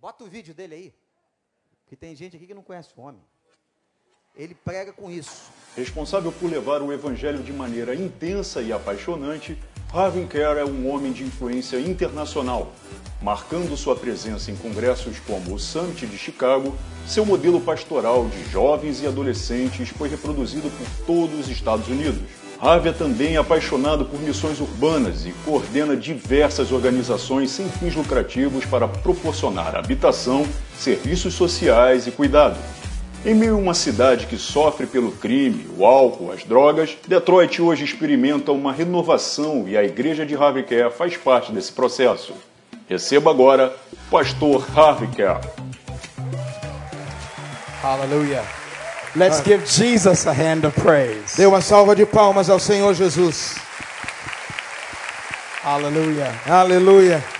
Bota o vídeo dele aí. Que tem gente aqui que não conhece o homem. Ele prega com isso. Responsável por levar o evangelho de maneira intensa e apaixonante, Harvey Kerr é um homem de influência internacional, marcando sua presença em congressos como o Summit de Chicago. Seu modelo pastoral de jovens e adolescentes foi reproduzido por todos os Estados Unidos. Harvey é também apaixonado por missões urbanas e coordena diversas organizações sem fins lucrativos para proporcionar habitação, serviços sociais e cuidado. Em meio a uma cidade que sofre pelo crime, o álcool, as drogas, Detroit hoje experimenta uma renovação e a igreja de Harvey Care faz parte desse processo. Receba agora o pastor Harvey Care. Hallelujah. Let's give Jesus a hand of praise. Dê uma salva de palmas ao Senhor Jesus. Hallelujah. Aleluia.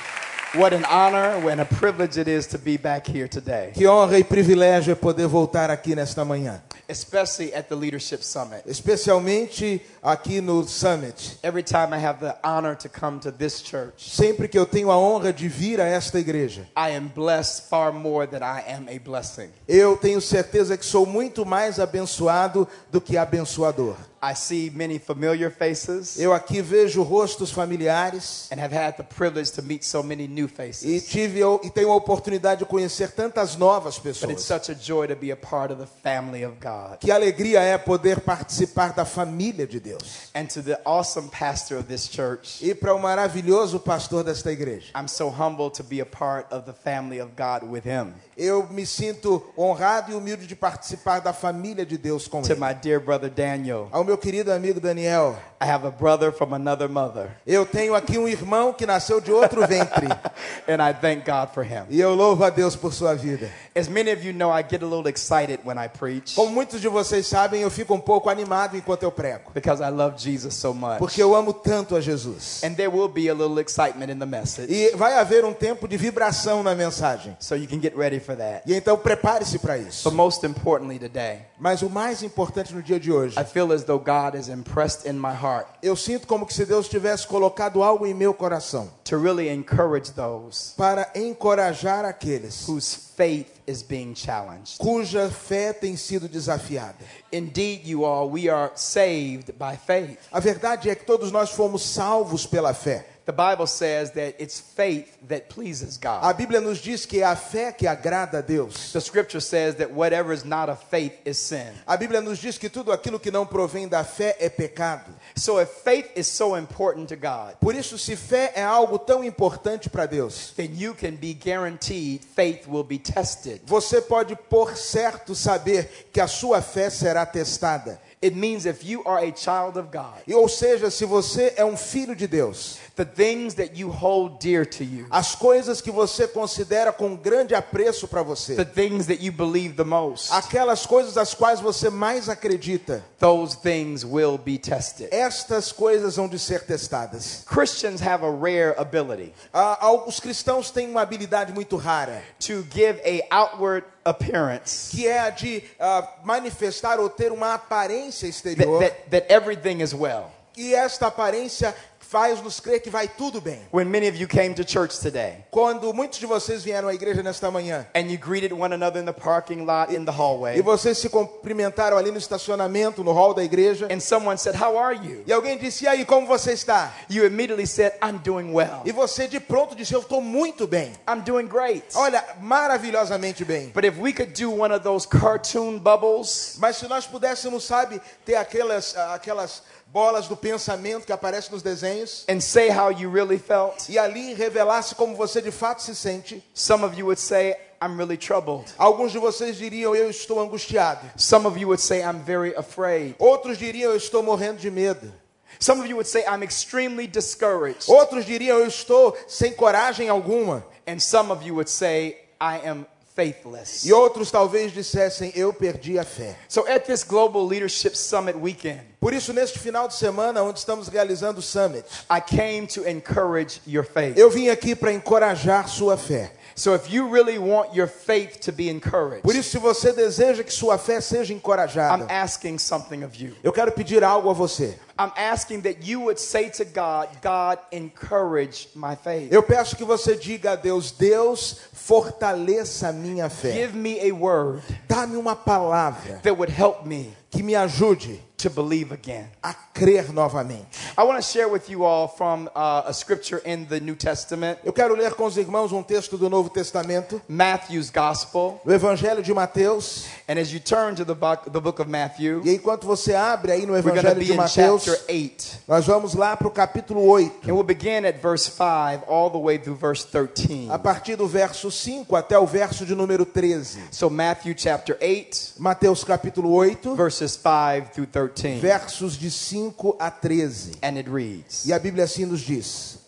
What an honor and a privilege it is to be back here today, Que honra e privilégio é poder voltar aqui nesta manhã, especially at the Leadership Summit. especialmente aqui no Summit. Every time I have the honor to come to this church, Sempre que eu tenho a honra de vir a esta igreja, I am blessed far more than I am a blessing. eu tenho certeza que sou muito mais abençoado do que abençoador. I see many familiar faces Eu aqui vejo rostos familiares and have had the privilege to meet so many new e faces. tive e tenho a oportunidade de conhecer tantas novas But it's pessoas. such a joy to be a part of the family of God. Que alegria é poder participar da família de Deus. And to the awesome pastor of this church, E para o maravilhoso pastor desta igreja. I'm so humbled to be a part of the family of God with him. Eu me sinto honrado e humilde de participar da família de Deus com To ele. my dear brother Daniel, Ao meu querido amigo Daniel, I have a brother from another mother, eu tenho aqui um irmão que nasceu de outro ventre. and I thank God for him. E eu louvo a Deus por sua vida. As many of you know, I get a little excited when I preach Como muitos de vocês sabem, eu fico um pouco animado enquanto eu prego. because I love Jesus so much. Porque eu amo tanto a Jesus. And there will be a little excitement in the message, E vai haver um tempo de vibração na mensagem. so you can get ready for that. E então prepare-se para isso. But most importantly, today, Mas o mais importante no dia de hoje, I feel as though God is impressed in my heart eu sinto como que se Deus tivesse colocado algo em meu coração to really encourage those para encorajar aqueles whose faith is being challenged. cuja fé tem sido desafiada. Indeed, you all, we are saved by faith. A verdade é que todos nós fomos salvos pela fé. The Bible says that it's faith that pleases God. A Bíblia nos diz que é a fé que agrada a Deus. The scripture says that whatever is not of faith is sin. A Bíblia nos diz que tudo aquilo que não provém da fé é pecado. So if faith is so important to God, Por isso, se fé é algo tão importante para Deus, then you can be guaranteed faith will be tested. você pode por certo saber que a sua fé será testada. It means if you are a child of God, E, ou seja, se você é um filho de Deus, the things that you hold dear to you, as coisas que você considera com grande apreço para você, the things that you believe the most, aquelas coisas às quais você mais acredita, those things will be tested. estas coisas vão de ser testadas. Christians have a rare ability Ah, alguns cristãos têm uma habilidade muito rara, to give a outward appearance que é a de ah, manifestar ou ter uma aparência that, exterior, that, that everything is well. e esta aparência faz-nos crer que vai tudo bem. When many of you came to church today Quando muitos de vocês vieram à igreja nesta manhã and you greeted one another in the parking lot in the e hallway, vocês se cumprimentaram ali no estacionamento, no hall da igreja, and someone said, How are you? e alguém disse: "E aí, como você está?" You immediately said, I'm doing well. E você de pronto disse: "Eu estou muito bem." I'm doing great. Olha, maravilhosamente bem. But if we could do one of those cartoon bubbles Mas se nós pudéssemos, sabe, ter aquelas ah, aquelas bolas do pensamento que aparecem nos desenhos and say how you really felt, e ali revelasse como você de fato se sente, some of you would say, I'm really troubled. alguns de vocês diriam: "Eu estou angustiado." Some of you would say, I'm very afraid. Outros diriam: "Eu estou morrendo de medo." Some of you would say, I'm extremely discouraged. Outros diriam: "Eu estou sem coragem alguma." And some of you would say, I am faithless. E outros talvez dissessem: Eu perdi a fé. So at this Global Leadership Summit weekend, Por isso, neste final de semana, onde estamos realizando o Summit, I came to encourage your faith. eu vim aqui para encorajar sua fé. So if you really want your faith to be encouraged, Por isso, se você deseja que sua fé seja I'm encorajada, asking something of you. eu quero pedir algo a você. I'm asking that you would say to God, God, encourage my faith. Eu peço que você diga a Deus: Deus, fortaleça a minha fé. Give me a word Dá-me uma palavra that would help me que me ajude to believe again. a crer novamente. I want to share with you all from uh, a scripture in the New Testament, Eu quero ler com os irmãos um texto do Novo Testamento, Matthew's Gospel. no Evangelho de Mateus. And as you turn to the book, the book of Matthew, E enquanto você abre aí no Evangelho de Mateus, chapter 8. nós vamos lá para o capítulo 8, And we'll begin at verse 5 all the way through verse 13. a partir do verso 5 até o verso de número 13. So, Matthew chapter 8, Mateus capítulo 8, verses 5 through 13. Versos de 5 a 13. And it reads E a Bíblia assim nos diz: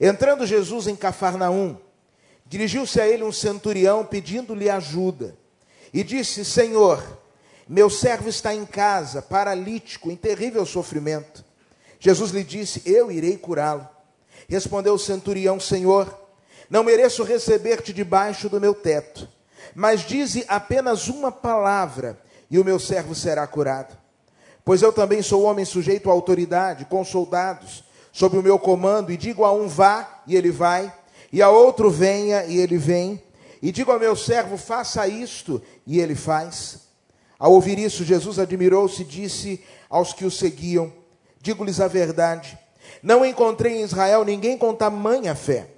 Entrando Jesus em Cafarnaum, dirigiu-se a ele um centurião pedindo-lhe ajuda. E disse: Senhor, meu servo está em casa, paralítico, em terrível sofrimento. Jesus lhe disse: Eu irei curá-lo. Respondeu o centurião: Senhor, não mereço receber-te debaixo do meu teto, mas dize apenas uma palavra, e o meu servo será curado. Pois eu também sou homem sujeito à autoridade, com soldados, sob o meu comando, e digo a um vá, e ele vai, e a outro venha, e ele vem, e digo ao meu servo, faça isto, e ele faz. Ao ouvir isso, Jesus admirou-se e disse aos que o seguiam: Digo-lhes a verdade, não encontrei em Israel ninguém com tamanha fé.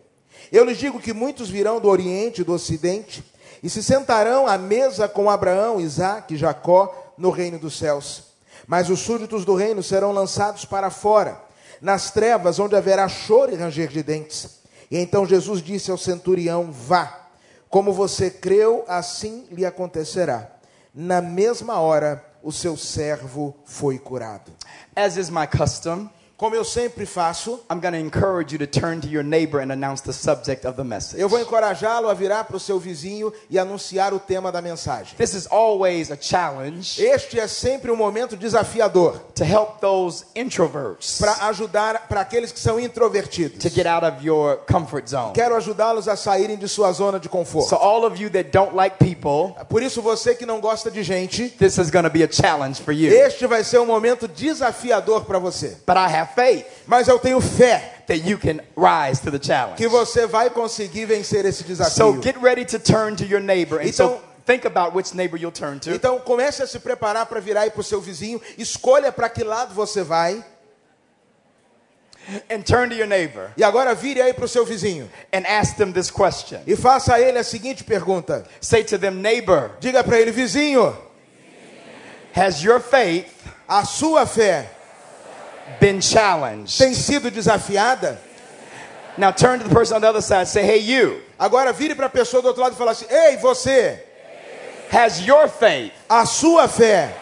Eu lhes digo que muitos virão do Oriente e do Ocidente e se sentarão à mesa com Abraão, Isaque e Jacó no reino dos céus. Mas os súditos do reino serão lançados para fora, nas trevas onde haverá choro e ranger de dentes. E então Jesus disse ao centurião: Vá, como você creu, assim lhe acontecerá. Na mesma hora, o seu servo foi curado. As is my custom, Como eu sempre faço, I'm going to encourage you to turn to your neighbor and announce the subject of the message. eu vou encorajá-lo a virar para o seu vizinho e anunciar o tema da mensagem. This is always a challenge Este é sempre um momento desafiador to help those introverts para ajudar para aqueles que são introvertidos. to get out of your comfort zone. Quero ajudá-los a saírem de sua zona de conforto. So, all of you that don't like people, Por isso, você que não gosta de gente, this is going to be a challenge for you. este vai ser um momento desafiador para você. But I have faith Mas eu tenho fé that you can rise to the challenge. que você vai conseguir vencer esse So desafio. get ready to turn to your neighbor. And so Então- think about which neighbor you'll turn to. Então comece a se preparar para virar aí para o seu vizinho. Escolha para que lado você vai. And turn to your neighbor E agora vire aí para o seu vizinho. and ask them this question. E faça a ele a seguinte pergunta. Say to them, neighbor, Diga para ele, vizinho, has your faith a sua fé been challenged? tem sido desafiada? Now turn to the person on the other side. Say, hey, you, Agora vire para a pessoa do outro lado e fala assim: Ei, você, has your faith a sua fé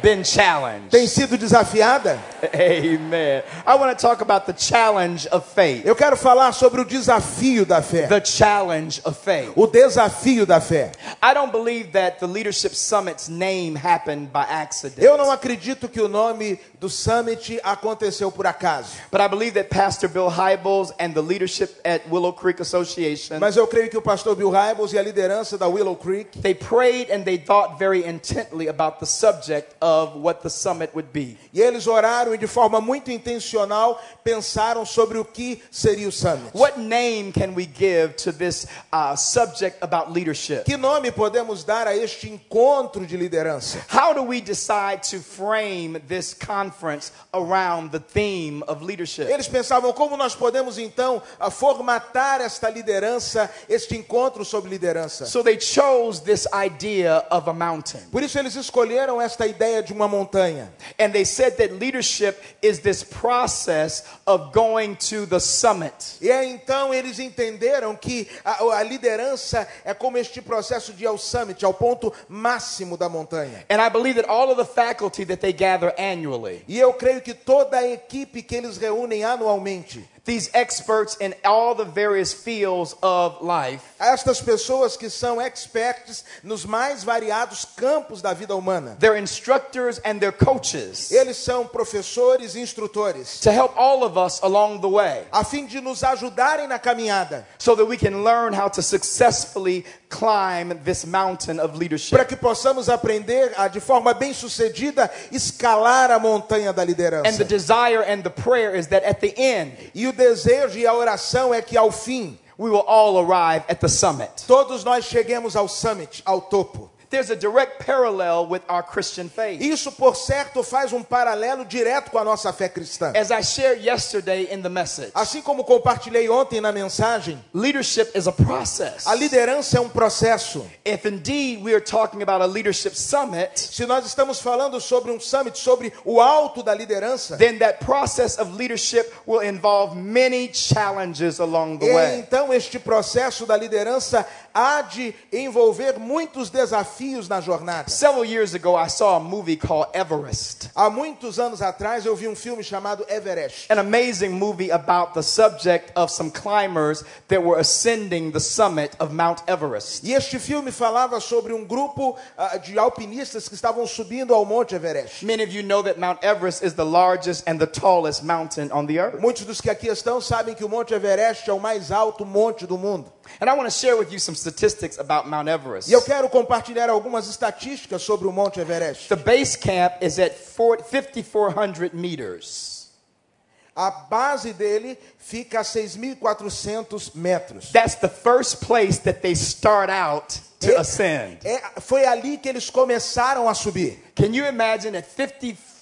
been challenged? tem sido desafiada? Amen. I want to talk about the challenge of faith. Eu quero falar sobre o desafio da fé. The challenge of faith. O desafio da fé. I don't believe that the Leadership Summit's name happened by accident. Eu não acredito que o nome do summit aconteceu por acaso. But I believe that Pastor Bill Hybels and the leadership at Willow Creek Association, Mas eu creio que o pastor Bill Hybels e a liderança da Willow Creek, they prayed and they thought very intently about the subject of what the summit would be. e eles oraram e de forma muito intencional pensaram sobre o que seria o summit. What name can we give to this uh, subject about leadership? Que nome podemos dar a este encontro de liderança? How do we decide to frame this conference around the theme of leadership? Eles pensavam como nós podemos então formatar esta liderança, este encontro sobre liderança. So they chose this idea of a mountain. Por isso eles escolheram esta ideia de uma montanha. And they said that leadership is this process of going to the summit. E aí, então eles entenderam que a, a liderança é como este processo de ir ao summit, ao ponto máximo da montanha. And I believe that all of the faculty that they gather annually, E eu creio que toda a equipe que eles reúnem anualmente, these experts in all the various fields of life, estas pessoas que são experts nos mais variados campos da vida humana, they're instructors and they're coaches eles são professores e instrutores, to help all of us along the way a fim de nos ajudarem na caminhada, so that we can learn how to successfully climb this mountain of para leadership. que possamos aprender a, de forma bem sucedida, escalar a montanha da And the liderança. desire and the prayer is that at the end, o desejo e a oração é que ao fim, we will all arrive at the summit. todos nós cheguemos ao summit, ao topo. There's a direct parallel with our Christian faith. Isso, por certo, faz um paralelo direto com a nossa fé cristã. As I shared yesterday in the message, Assim como compartilhei ontem na mensagem, leadership is a process. a liderança é um processo. If indeed we are talking about a leadership summit, Se nós estamos falando sobre um summit, sobre o alto da liderança, then that process of leadership will involve many challenges along the way. então este processo da liderança há de envolver muitos desafios na jornada. Several years ago, I saw a movie called Everest, Há muitos anos atrás eu vi um filme chamado Everest. an amazing movie about the subject of some climbers that were ascending the summit of Mount Everest. E este filme falava sobre um grupo ah, de alpinistas que estavam subindo ao Monte Everest. Many of you know that Mount Everest is the largest and the tallest mountain on the earth. Muitos dos que aqui estão sabem que o Monte Everest é o mais alto monte do mundo. And I want to share with you some statistics about Mount Everest. E eu quero compartilhar algumas estatísticas sobre o Monte Everest. The base camp is at 40 5,400 meters. A base dele fica a 6.400 metros. That's the first place that they start out to É- ascend. é- foi ali que eles começaram a subir. Can you imagine at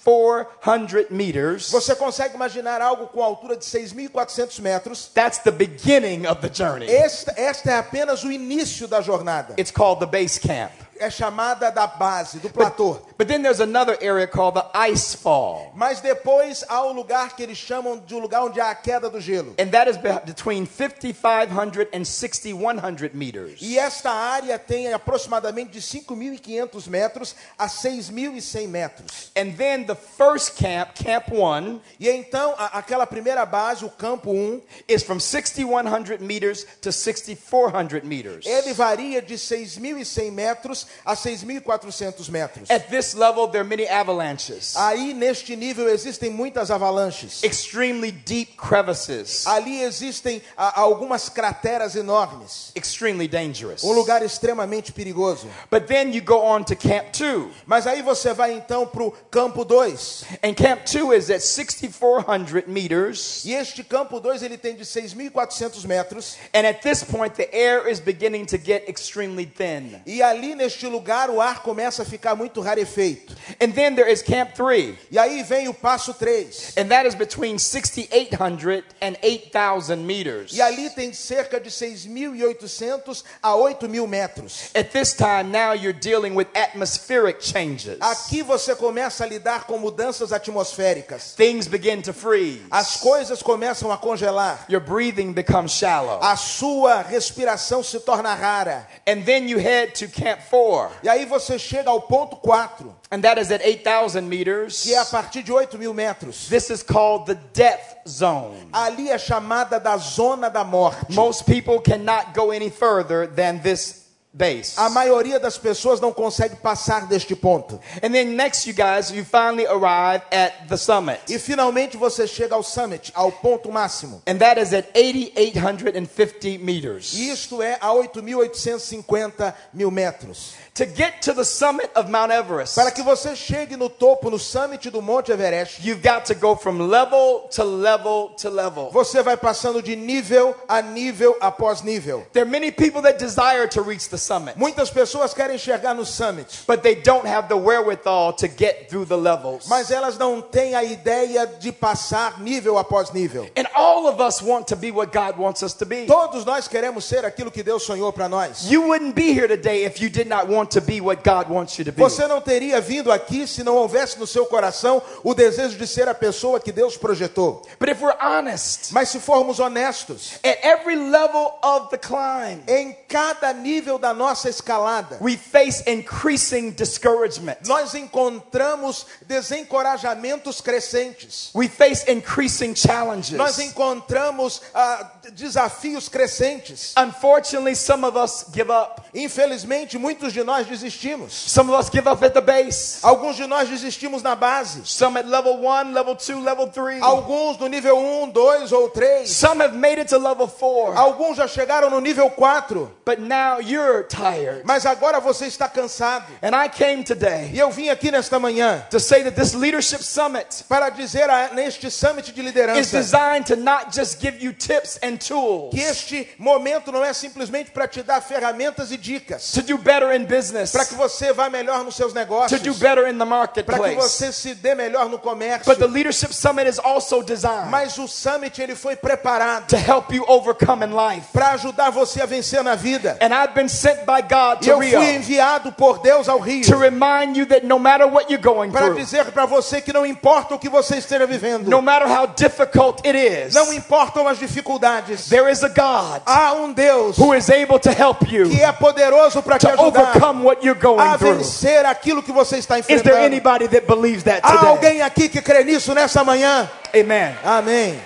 5,400 meters? Você consegue imaginar algo com altura de 6.400 metros? That's the beginning of the journey. Esta, esta é apenas o início da jornada. It's called the base camp. É chamada da base, do platô. But then there's another area called the ice fall. Mas depois há o lugar que eles chamam de um lugar onde há a queda do gelo. And that is be- between 5,500 and 6,100 meters. E esta área tem aproximadamente de 5.500 metros a 6.100 metros. And then the first camp, Camp 1, E então, a- aquela primeira base, o campo 1, is from 6,100 meters to 6,400 meters. ele varia de 6.100 metros a 6.400 metros. At this level, there are many avalanches, Aí, neste nível, existem muitas avalanches. extremely deep crevices, Ali existem a- algumas crateras enormes. extremely dangerous. Um lugar extremamente perigoso. But then you go on to Camp 2. Mas aí você vai então para o campo 2. And Camp 2 is at 6,400 meters. E este campo 2 ele tem de 6.400 metros. And at this point, the air is beginning to get extremely thin. E ali neste lugar o ar começa a ficar muito rarefeito. And then there is Camp 3. E aí vem o passo 3. And that is between 6,800 and 8,000 meters. E ali tem cerca de 6.800 a 8.000 metros. At this time, now you're dealing with atmospheric changes. Aqui você começa a lidar com mudanças atmosféricas. Things begin to freeze. As coisas começam a congelar. Your breathing becomes shallow. A sua respiração se torna rara. And then you head to Camp 4. E aí você chega ao ponto 4, And that is at 8,000 meters. que é a partir de 8 mil metros. This is called the death zone. Ali é chamada da zona da morte. Most people cannot go any further than this base. A maioria das pessoas não consegue passar deste ponto. And then next, you guys, you finally arrive at the summit. E finalmente você chega ao summit, ao ponto máximo. And that is at 8,850 meters. E isto é a 8.850 mil metros. To get to the summit of Mount Everest, Para que você chegue no topo, no summit do Monte Everest, you've got to go from level to level to level. você vai passando de nível a nível após nível. There are many people that desire to reach the summit, Muitas pessoas querem chegar no summit, but they don't have the wherewithal to get through the levels. mas elas não têm a ideia de passar nível após nível. And all of us want to be what God wants us to be. Todos nós queremos ser aquilo que Deus sonhou para nós. You wouldn't be here today if you did not want to be what God wants you to be. Você não teria vindo aqui se não houvesse no seu coração o desejo de ser a pessoa que Deus projetou. But if we're honest, Mas se formos honestos, at every level of the climb, em cada nível da nossa escalada, we face increasing discouragement. nós encontramos desencorajamentos crescentes. We face increasing challenges. Nós encontramos ah, desafios crescentes. Unfortunately, some of us give up. Infelizmente, muitos de nós desistimos. Some of us give up at the base. Alguns de nós desistimos na base. Some at level one, level two, level three. Alguns no nível 1, 2 ou 3. Some have made it to level four. Alguns já chegaram no nível 4. But now you're tired. Mas agora você está cansado. And I came today E eu vim aqui nesta manhã to say that this leadership summit para dizer a, neste summit de is liderança designed to not just give you tips and tools que este momento não é simplesmente para te dar ferramentas e dicas, to do better in business, para que você vá melhor nos seus to negócios, do better in the para que marketplace. você se dê melhor no comércio. But the leadership summit is also designed Mas o summit ele foi preparado to help you overcome in life. para ajudar você a vencer na vida. And I've been sent by God to eu Rio fui enviado por Deus ao Rio to remind you that no matter what you're going para through, dizer para você que não importa o que você esteja vivendo, no matter how difficult it is, não importam as dificuldades, there is a God há um Deus who is able to help you que é poderoso para te to ajudar overcome what you're going a vencer aquilo que você está Is there enfrentando. anybody that believes that today? Há alguém aqui que crê nisso nessa manhã? Amen. Amém.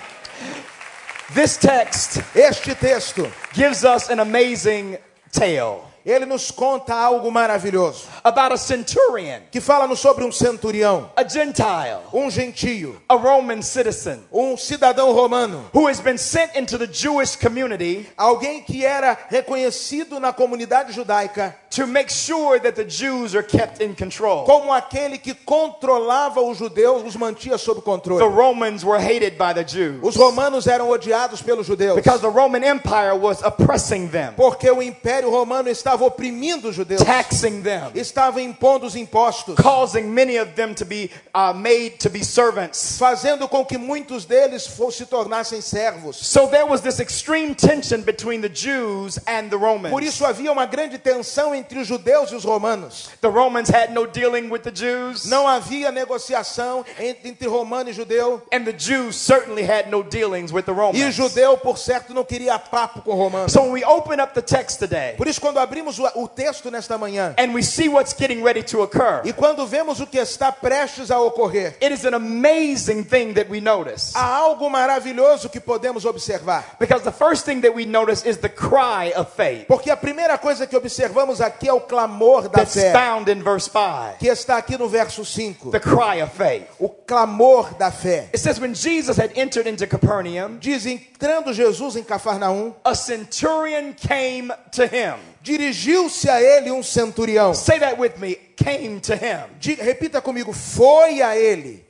This text Este texto, gives us an amazing tale ele nos conta algo maravilhoso, about a centurion, que fala-nos sobre um centurião, a Gentile, um gentio, a Roman citizen, um cidadão romano, who has been sent into the Jewish community alguém que era reconhecido na comunidade judaica. to make sure that the Jews are kept in control. como aquele que controlava os judeus, os mantinha sob The controle. Romans were hated by the Jews. Os romanos eram odiados pelos judeus, because the Roman Empire was oppressing them, porque o império romano estava oprimindo os judeus, taxing them, estava impondo os impostos, causing many of them to be uh, made to be servants. fazendo com que muitos deles se tornassem servos. So there was this extreme tension between the Jews and the Romans. Por isso havia uma grande tensão entre os judeus e os romanos. The Romans had no dealing with the Jews, Não havia negociação entre, entre romano e judeu. and the Jews certainly had no dealings with the E o Romans. judeu, por certo, não queria papo com o romano. So when we open up the text today Por isso, quando abrimos o, o texto nesta manhã and we see what's getting ready to occur, e quando vemos o que está prestes a ocorrer, it is an amazing thing that we notice. há algo maravilhoso que podemos observar. Because the first thing that we notice is the cry of faith Porque a primeira coisa que observamos aqui é o clamor da fé, found in verse 5. que está aqui no verso 5. The cry of faith. O clamor da fé. It says, when Jesus had entered into Capernaum, Diz, entrando Jesus em Cafarnaum, a centurion came to him. Dirigiu-se a ele um centurião. Say that with me. Came to him. Diga- repita comigo, foi a ele.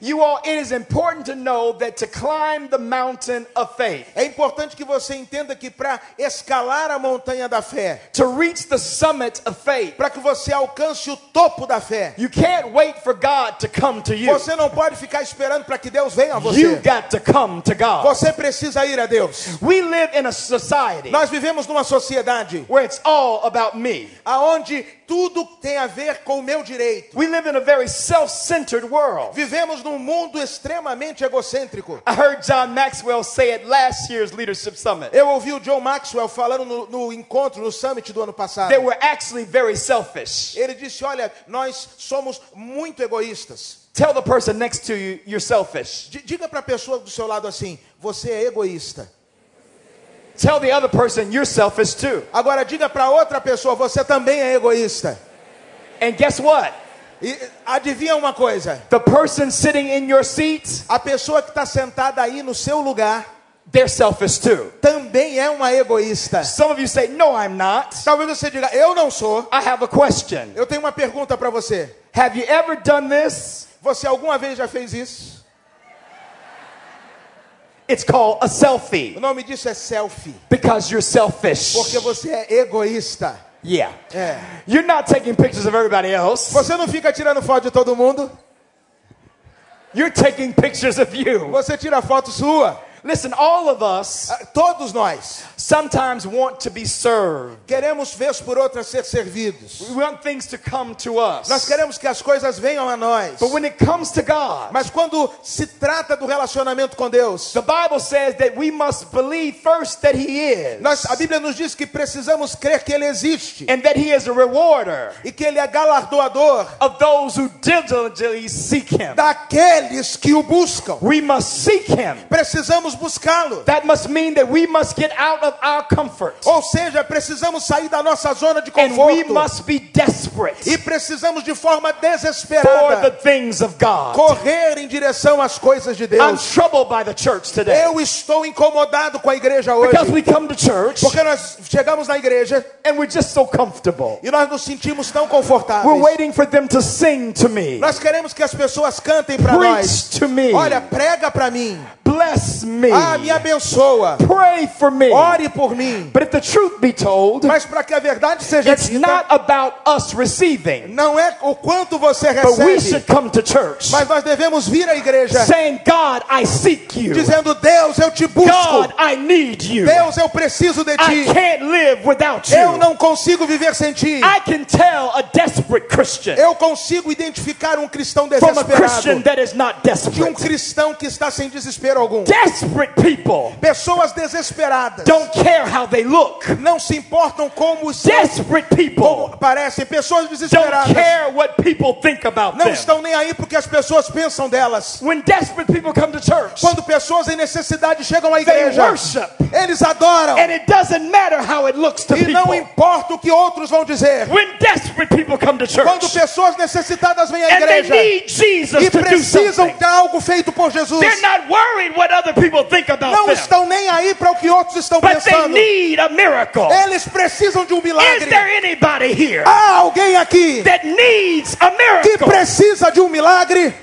You all, it is important to know that to climb the mountain of faith, É importante que você entenda que para escalar a montanha da fé, to reach the summit of faith, para que você alcance o topo da fé, you can't wait for God to come to you. você não pode ficar esperando para que Deus venha a You você. got to come to God. Você precisa ir a Deus. We live in a society Nós vivemos numa sociedade where it's all about me. aonde tudo tem a ver com o meu direito. We live in a very self-centered world. Vivemos num mundo extremamente egocêntrico. I heard John Maxwell say at last year's leadership summit Eu ouvi o John Maxwell falando no, no encontro, no summit do ano passado. that we're actually very selfish. Ele disse: Olha, nós somos muito egoístas. Tell the person next to you you're selfish. Diga para a pessoa do seu lado assim: Você é egoísta. Tell the other person you're selfish too. Agora diga para outra pessoa: Você também é egoísta. And guess what? E adivinha uma coisa? The person sitting in your seat, A pessoa que está sentada aí no seu lugar they're selfish too. também é uma egoísta. Some of you say, No, I'm not. Talvez você diga: Eu não sou. I have a question. Eu tenho uma pergunta para você. Have you ever done this? Você alguma vez já fez isso? It's called a selfie O nome disso é selfie. because you're selfish. Porque você é egoísta. Yeah. É. You're not taking pictures of everybody else. Você não fica tirando foto de todo mundo. You're taking pictures of you. Você tira foto sua. Listen, all of us Ah, Todos nós sometimes want to be served. queremos vez por outra ser servidos. We want things to come to us. Nós queremos que as coisas venham a nós. But when it comes to God, Mas quando se trata do relacionamento com Deus, the Bible says that we must believe first that He is, nós, a Bíblia nos diz que precisamos crer que Ele existe and that He is a rewarder e que Ele é galardoador of those who diligently seek Him. daqueles que o buscam. We must seek Him Precisamos precisamos buscá-lo. That must mean that we must get out of our comfort. Ou seja, precisamos sair da nossa zona de And we conforto. must be desperate E precisamos de forma for the desesperada things of God. correr em direção às coisas de I'm Deus. troubled by the church today. Eu estou incomodado com a igreja hoje. Because we come to church Porque nós chegamos na igreja and we're just so comfortable. e nós nos sentimos tão We're confortáveis. waiting for them to sing to me. Nós queremos que as pessoas cantem para nós. to me. Olha, prega para mim. Bless me. Ah, me abençoa. Pray for me. Ore por mim. But if the truth be told, Mas para que a verdade seja it's dita, not about us receiving, não é o quanto você but we recebe, should come to church mas nós devemos vir à igreja saying, God, I seek you. dizendo: Deus, eu te busco. God, I need you. Deus, eu preciso de I ti. can't live without Eu you. não consigo viver sem ti. I can tell a desperate Christian Eu consigo identificar um cristão from a Christian desesperado that is not de um desperate. cristão que está sem desespero algum. Desperate people Pessoas desesperadas don't care how they look. não se importam como Desperate people como parecem. Pessoas don't desesperadas care what people think about não them. estão nem aí porque as pessoas pensam delas. When desperate people come to church, Quando pessoas em necessidade chegam à they igreja, worship. eles adoram. And it doesn't matter how it looks to E não people. importa o que outros vão dizer. When desperate people come to Quando church pessoas necessitadas vêm à and they igreja need Jesus e precisam de algo feito por Jesus, they're not worried what other people não estão nem aí para o que outros estão But they pensando. need a miracle. Eles precisam de um Is milagre. there anybody here Há alguém aqui that needs a que miracle? precisa de um milagre?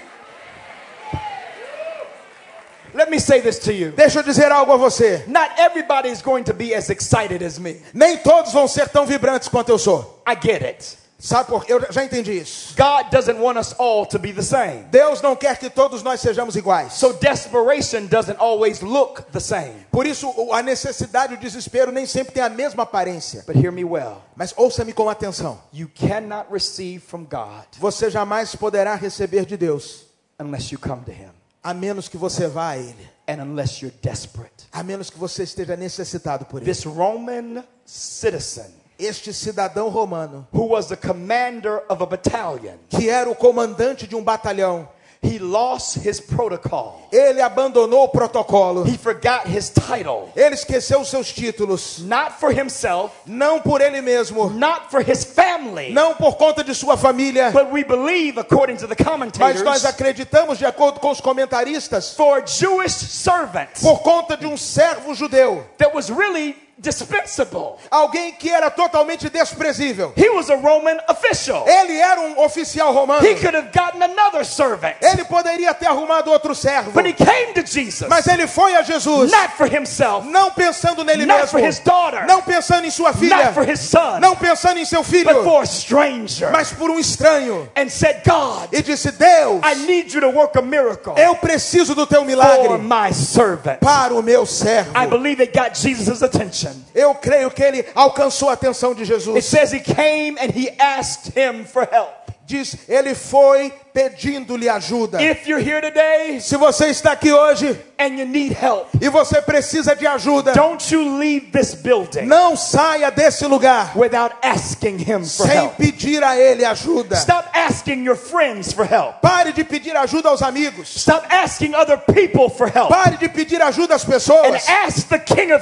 Let me say this to you. Deixa eu dizer algo a você. Not everybody is going to be as excited as me. Nem todos vão ser tão vibrantes quanto eu sou. I get it. Sabe por quê? Eu já entendi isso. God doesn't want us all to be the same. Deus não quer que todos nós sejamos iguais. So desperation doesn't always look the same. Por isso, a necessidade e o desespero nem sempre têm a mesma aparência. But hear me well. Mas ouça-me com atenção. You cannot receive from God Você jamais poderá receber de Deus unless you come to Him a menos que você vá a Ele. and unless you're desperate. A menos que você esteja necessitado por Ele. This Roman citizen Este cidadão romano, who was the commander of a battalion, que era o comandante de um batalhão, he lost his protocol. ele abandonou o protocolo. He forgot his title. Ele esqueceu os seus títulos. Not for himself, Não por ele mesmo. not for his family, Não por conta de sua família. but we believe, according to the Mas commentators, nós acreditamos, de acordo com os comentaristas, for a Jewish servant por conta de um servo judeu. that was really dispensable. Alguém que era totalmente desprezível. He was a Roman official. Ele era um oficial romano. He could have gotten another servant, Ele poderia ter arrumado outro servo. but he came to Jesus, Mas ele foi a Jesus. not for himself, Não pensando nele Not mesmo. for his daughter. Não pensando em sua not filha. for his son, Não pensando em seu but filho. for a stranger, Mas por um estranho. and said, God, E disse: Deus, I need you to work a miracle eu preciso do teu for milagre my servant. para o meu servo. I believe it got Jesus' attention. Eu creio que ele alcançou a atenção de It Jesus. says he came and he asked him for help. Diz: Ele foi pedindo-lhe ajuda. If you're here today Se você está aqui hoje and you need help, e você precisa de ajuda, don't you leave this building não saia desse lugar without asking him for sem help. pedir a ele ajuda. Stop asking your friends for help. Pare de pedir ajuda aos amigos. Stop asking other people for help. Pare de pedir ajuda às pessoas.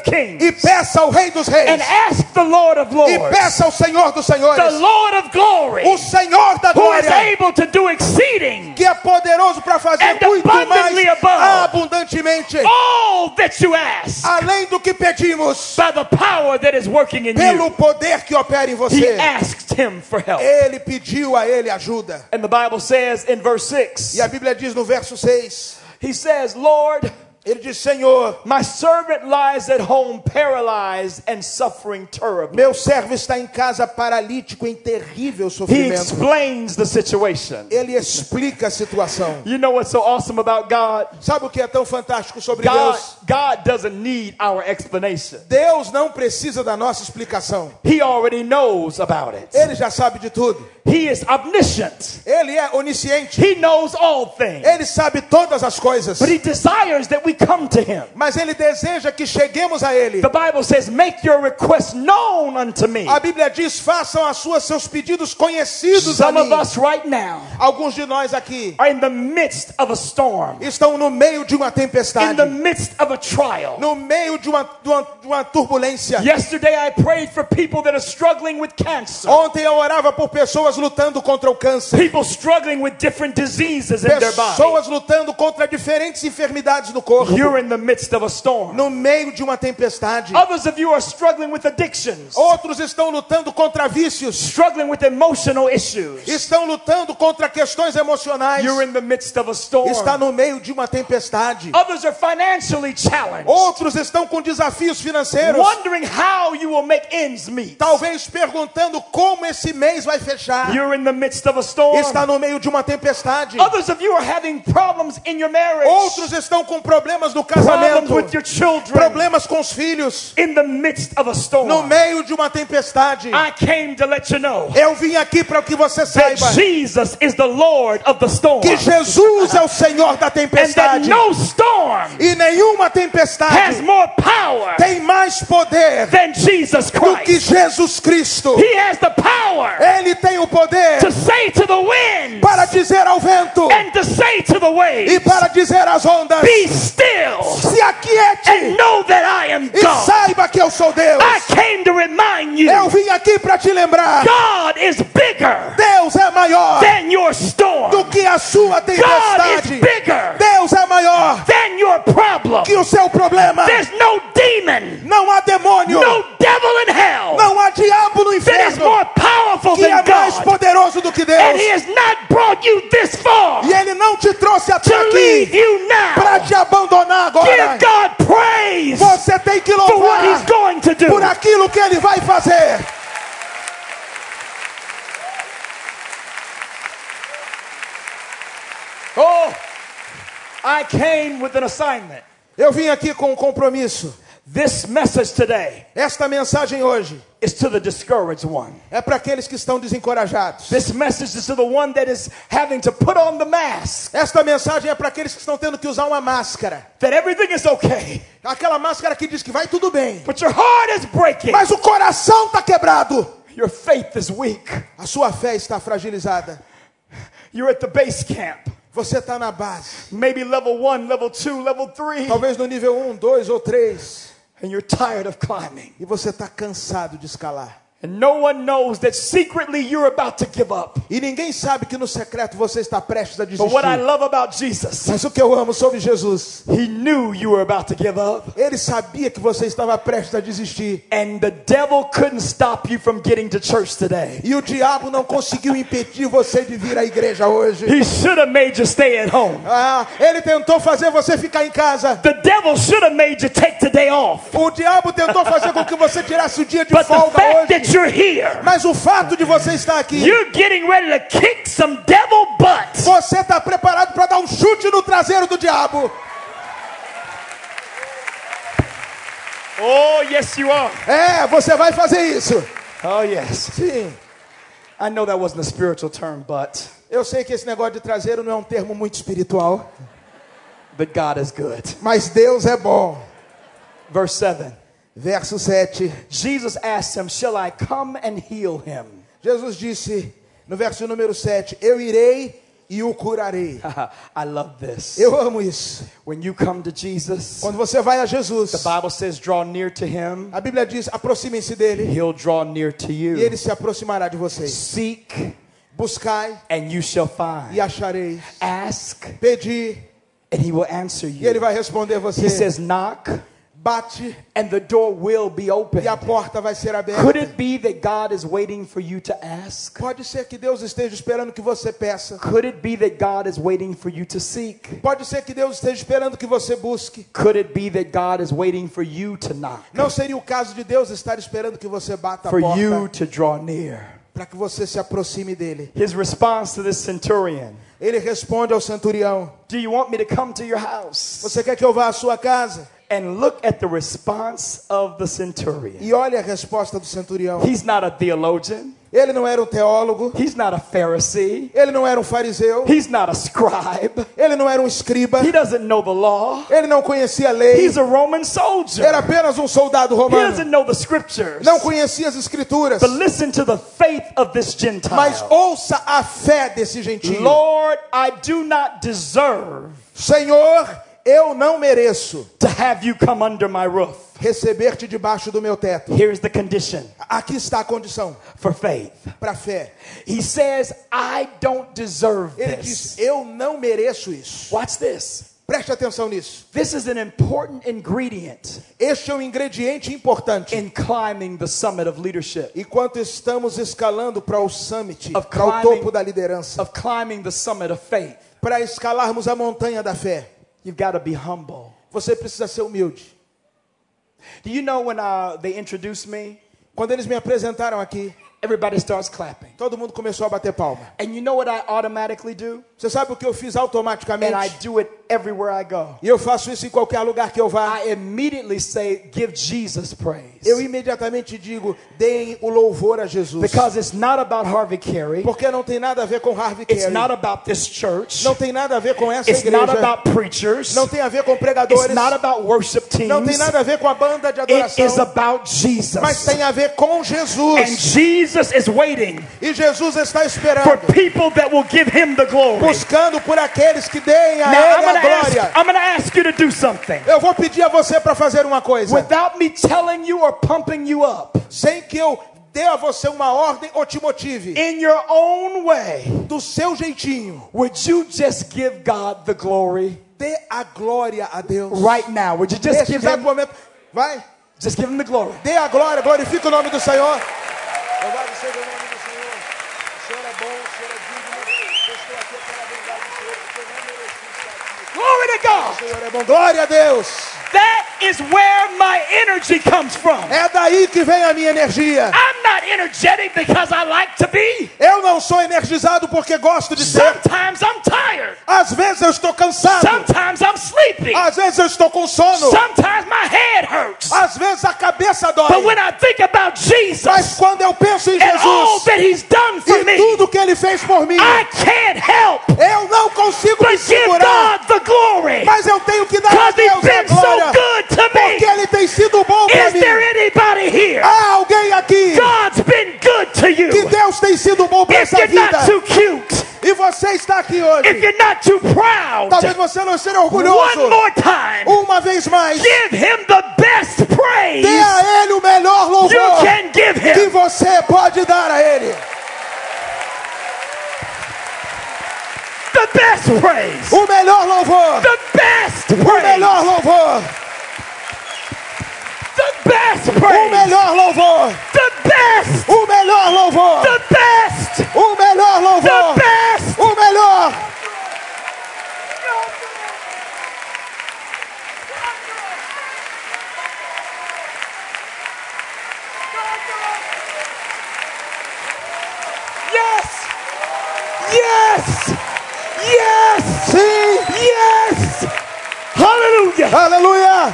Kings. E peça ao Rei dos Reis. Lord of E Lords. peça ao Senhor dos Senhores. Lord glory. O Senhor da glória. Exceeding Que é poderoso para fazer And muito mais abundantemente. all that you ask Além do que pedimos. by the power that is working in Pelo you. poder que opera em He você. asked him for help. Ele pediu a ele ajuda. And the Bible says in verse 6, E a Bíblia diz no verso 6. he says, Lord, Ele diz: Senhor, my servant lies at home paralyzed and suffering terribly. meu servo está em casa paralítico em terrível He sofrimento. explains the situation. Ele explica a situação. You know what's so awesome about God? Sabe o que é tão fantástico sobre God, Deus? God doesn't need our explanation. Deus não precisa da nossa explicação. He already knows about it. Ele já sabe de tudo. He is omniscient. Ele é onisciente. He knows all things. Ele sabe todas as coisas. But he desires that we come to him. Mas ele deseja que cheguemos a ele. The Bible says, Make your requests known unto me. A Bíblia diz: façam as suas seus pedidos conhecidos a Some of mim. us right now Alguns de nós aqui are in the midst of a storm, estão no meio de uma in tempestade, the midst of a trial. no meio de uma, de uma, de uma turbulência. Yesterday I prayed for people that are struggling with cancer. Ontem eu orava por pessoas lutando contra o câncer, People struggling with different diseases in their body. pessoas lutando contra diferentes enfermidades no corpo, You're in the midst of a storm. no meio de uma tempestade. Others of you are struggling with addictions, Outros estão lutando contra vícios, struggling with emotional issues. estão lutando contra questões emocionais. You're in the midst of a storm. Está no meio de uma tempestade. Others are financially challenged, Outros estão com desafios financeiros, wondering how you will make ends meet. talvez perguntando como esse mês vai fechar. You're in the midst of a storm. Está no meio de uma tempestade. Others of you are having problems in your marriage, Outros estão com problemas no problems casamento, with your children. problemas com os filhos, In the midst of a storm, no meio de uma tempestade. I came to let you know Eu vim aqui para que você saiba Jesus is the Lord of the storm, que Jesus é o Senhor da tempestade. E nenhuma has tempestade more power tem mais poder than Jesus do que Christ. Jesus Cristo. He has the power Ele tem o poder to say to the wind para dizer ao vento and to say to the e para dizer às ondas: still se aquiete and know that I am e God. saiba que eu sou Deus. I came to remind you Eu vim aqui para te lembrar: God is bigger Deus é maior than your storm. do que a sua God is tempestade. bigger Deus é maior than your problem. que o seu problema. There's no demon, Não há demônio, no devil in hell não há diabo no that is inferno more powerful que é than mais God. poderoso do que And Deus. He has not brought you this far E Ele não te trouxe até aqui para te abandonar agora. Give God praise Você tem que for what He's louvar going to do. por aquilo que Ele vai fazer. Oh, I came with an assignment. Eu vim aqui com um compromisso. This message today Esta mensagem hoje is to the discouraged one. é para aqueles que estão desencorajados. This message is to the one that is having to put on the mask Esta mensagem é para aqueles que estão tendo que usar uma máscara. that everything is okay, Aquela máscara que diz que vai tudo bem, but your heart is breaking. mas o coração está quebrado. Your faith is weak. A sua fé está fragilizada. You're at the base camp. Você está na base. Maybe level one, level two, level three, Talvez no nível 1, 2 ou 3. E você está cansado de escalar. E ninguém sabe que no secreto você está prestes a But what I desistir. love about Jesus, Mas o que eu amo sobre Jesus, He knew you were about to give up. ele sabia que você estava prestes a desistir. And the devil couldn't stop you from getting to church today. E o diabo não conseguiu impedir você de vir à igreja hoje. He should have made you stay at home. Ah, ele tentou fazer você ficar em casa. The devil should have made you take today off. O diabo tentou fazer com que você tirasse o dia de folga hoje. You're here, Mas o fato de você estar aqui, you're getting ready to kick some devil butt. você está preparado para dar um chute no traseiro do diabo. Oh, yes, you are. É, você vai fazer isso. Oh, yes. Sim. I know that wasn't a spiritual term, but Eu sei que esse negócio de traseiro não é um termo muito espiritual, but God is good. mas Deus é bom. Verse 7. Verso 7. Jesus asked him, Shall I come and heal him? Jesus disse no verso número 7: Eu irei e o curarei. I love this. Eu amo isso. When you come to Jesus, Quando você vai a Jesus, the Bible says, draw near to him, a Bíblia diz: aproximem-se dele he'll draw near to e you. ele se aproximará de vocês. Seek, Buscai and you shall e find. achareis. Ask, Pedi and he will answer e ele you. vai responder He você. says, knock, Bate and the door will be open. e a porta vai ser Could aberta. it be that God is waiting for you to ask? Pode ser que Deus esteja esperando que você peça. Could it be that God is waiting for you to seek? Pode ser que Deus esteja esperando que você busque. Could it be that God is waiting for you to knock? Não seria o caso de Deus estar esperando que você bata a For you porta to draw near? para que você se aproxime dele. His response to this centurion Ele responde ao centurião: Do you want me to come to your house? Você quer que eu vá à sua casa? And look at the response of the centurion. E olha a resposta do centurião. He's not a theologian. Ele não era um teólogo, He's not a Pharisee. ele não era um fariseu, He's not a scribe. ele não era um escriba, He doesn't know the law. ele não conhecia a lei, He's a Roman soldier. era apenas um soldado He romano, doesn't know the scriptures. não conhecia as escrituras. But listen to the faith of this Gentile. Mas ouça a fé desse gentio. Lord, I do not deserve Senhor, eu não mereço to have you come under my roof. receber-te debaixo do meu teto. Here's the condition Aqui está a condição for faith. para fé. He says, I don't deserve Ele this. diz: Eu não mereço isso. Watch this. Preste atenção nisso. This is an important ingredient Este é um ingrediente importante. in climbing the summit of leadership, Enquanto estamos escalando para o summit, para o topo da liderança, of climbing the summit of faith. para escalarmos a montanha da fé, You've got to be humble. você precisa ser humilde. Do you know when uh, they introduced me, Quando eles me apresentaram aqui, everybody starts clapping. Todo mundo começou a bater palma. And you know what I automatically do? Você sabe o que eu fiz And I automaticamente? do it everywhere I go. E eu faço isso em qualquer lugar que eu vá. I immediately say, give Jesus praise. Eu imediatamente digo: deem o louvor a Jesus. Because it's not about Harvey Carey. Porque não tem nada a ver com Harvey It's Carey. not about this church. Não tem nada a ver com essa It's not igreja. about preachers. Não tem a ver com It's pregadores. not about worship teams. Não tem nada a ver com a banda de It is adoração. about Jesus. Mas tem a ver com And Jesus. Jesus is waiting E Jesus está for esperando. people that will give him the glory. Buscando por aqueles que deem a Now I'm Ele gonna a glória. ask, I'm ask you to do something. Eu vou pedir a você para fazer uma coisa. Without me telling you or pumping you up. Sem que eu dê a você uma ordem ou te motive. In your own way, Do seu jeitinho. would you just give God the glory Dê a glória a Deus. right now? Would you just Nesse give him momento. Vai. just give him the glory? Dê a glória. Glorifica o nome do Senhor. Louvado seja o nome do Senhor. O Senhor é bom, o Senhor é digno. Eu estou aqui pela bondade do Senhor, porque eu não mereci estar aqui. Glory to God. Senhor é bom. Glória a Deus. That is where my energy comes from. É daí que vem a minha energia. I'm not energetic because I like to be. Eu não sou energizado porque gosto de ser. Sometimes I'm tired. Às vezes eu estou cansado. Sometimes I'm sleepy. Às vezes eu estou com sono. Sometimes my head hurts. Às vezes a cabeça But dói. when I think about Mas Jesus quando eu penso em and all Jesus that He's done for e me, tudo que Ele fez por mim, I can't help eu não consigo me but give segurar. God the glory. Mas eu tenho que dar a Deus a been so glória. good to Porque me. Ele tem sido bom para Is mim. there anybody here? Há alguém aqui God's been good to you. que Deus tem sido bom para If essa you're vida. not too cute, E você está aqui if hoje. you're not too proud, Talvez você não seja one orgulhoso. more time, Uma vez mais, give Him the best dê praise a Ele o melhor you louvor can give que Him. você pode dar a Ele. The best praise. O melhor louvor. The best O praise. melhor louvor. The best O praise. melhor louvor. The best. O melhor louvor. The best. O melhor The louvor. best. O melhor. Yes. Yes. Yes. Sim. Yes. Hallelujah. Aleluia.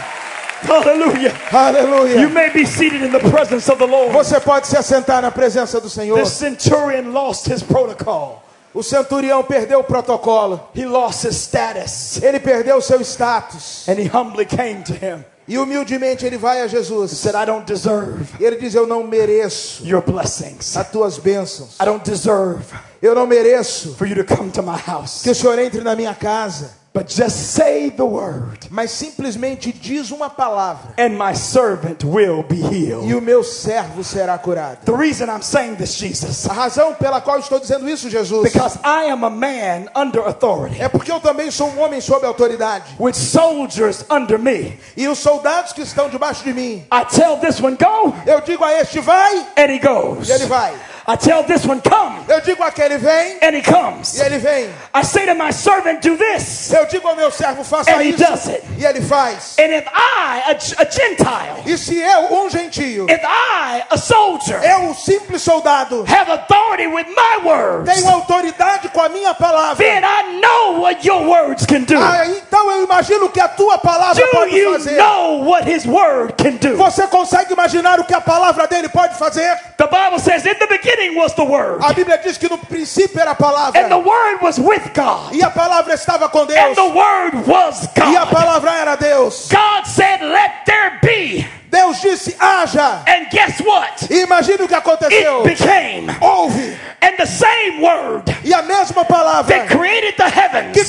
Hallelujah. Aleluia. You may be seated in the presence of the Lord. Você pode se assentar na presença do Senhor. The centurion lost his protocol. O centurião perdeu o protocolo. He lost his status. Ele perdeu o seu status. And he humbly came to him. E humildemente ele vai a Jesus. Said, I don't deserve ele diz: Eu não mereço your blessings. as tuas bênçãos. I don't deserve Eu não mereço for you to come to my house. que o Senhor entre na minha casa. But just say the word, Mas simplesmente diz uma palavra. and my servant will be E healed. o meu servo será curado. The reason I'm saying this, Jesus, A razão pela qual estou dizendo isso, Jesus, because I am a man under authority, é porque eu também sou um homem sob autoridade. with soldiers under me. E os soldados que estão debaixo de mim, I tell this one, go, eu digo a este vai, and he goes. e ele vai. I tell this one, come, Eu digo àquele vem, and he comes. e ele vem. I say to my servant, do this. Eu digo ao meu servo, faça And he isso, does it. e ele faz. And if I, a, a Gentile, E se eu, um gentio, if I, a soldier, eu, um simples soldado, have authority with my words, tenho autoridade com a minha palavra, then I know what your words can do. ah, então eu Eu imagino o que a tua palavra Do pode you fazer. know what His Word can do? Você consegue imaginar o que a palavra dele pode fazer? The Bible says, In the beginning was the Word, A Bíblia diz que no princípio era a palavra. and the Word was with God, E a palavra estava com and Deus. the Word was E a God. palavra era Deus. God said, Let there be. Deus disse: haja. And guess what? E imagine o que aconteceu. It became. Houve. And the same Word E a mesma palavra that created the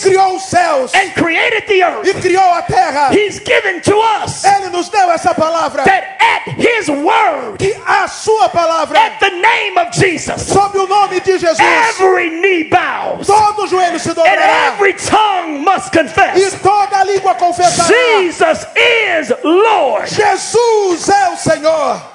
criou os céus and created the e earth, criou a terra. He's given to us Ele nos deu essa palavra. that at His Word, E a sua palavra, at the name of Jesus, sob o nome de Jesus, every knee bows todo joelho se and dobrará. every tongue must E confess toda língua confessará. Jesus is Lord. Jesus é o Senhor.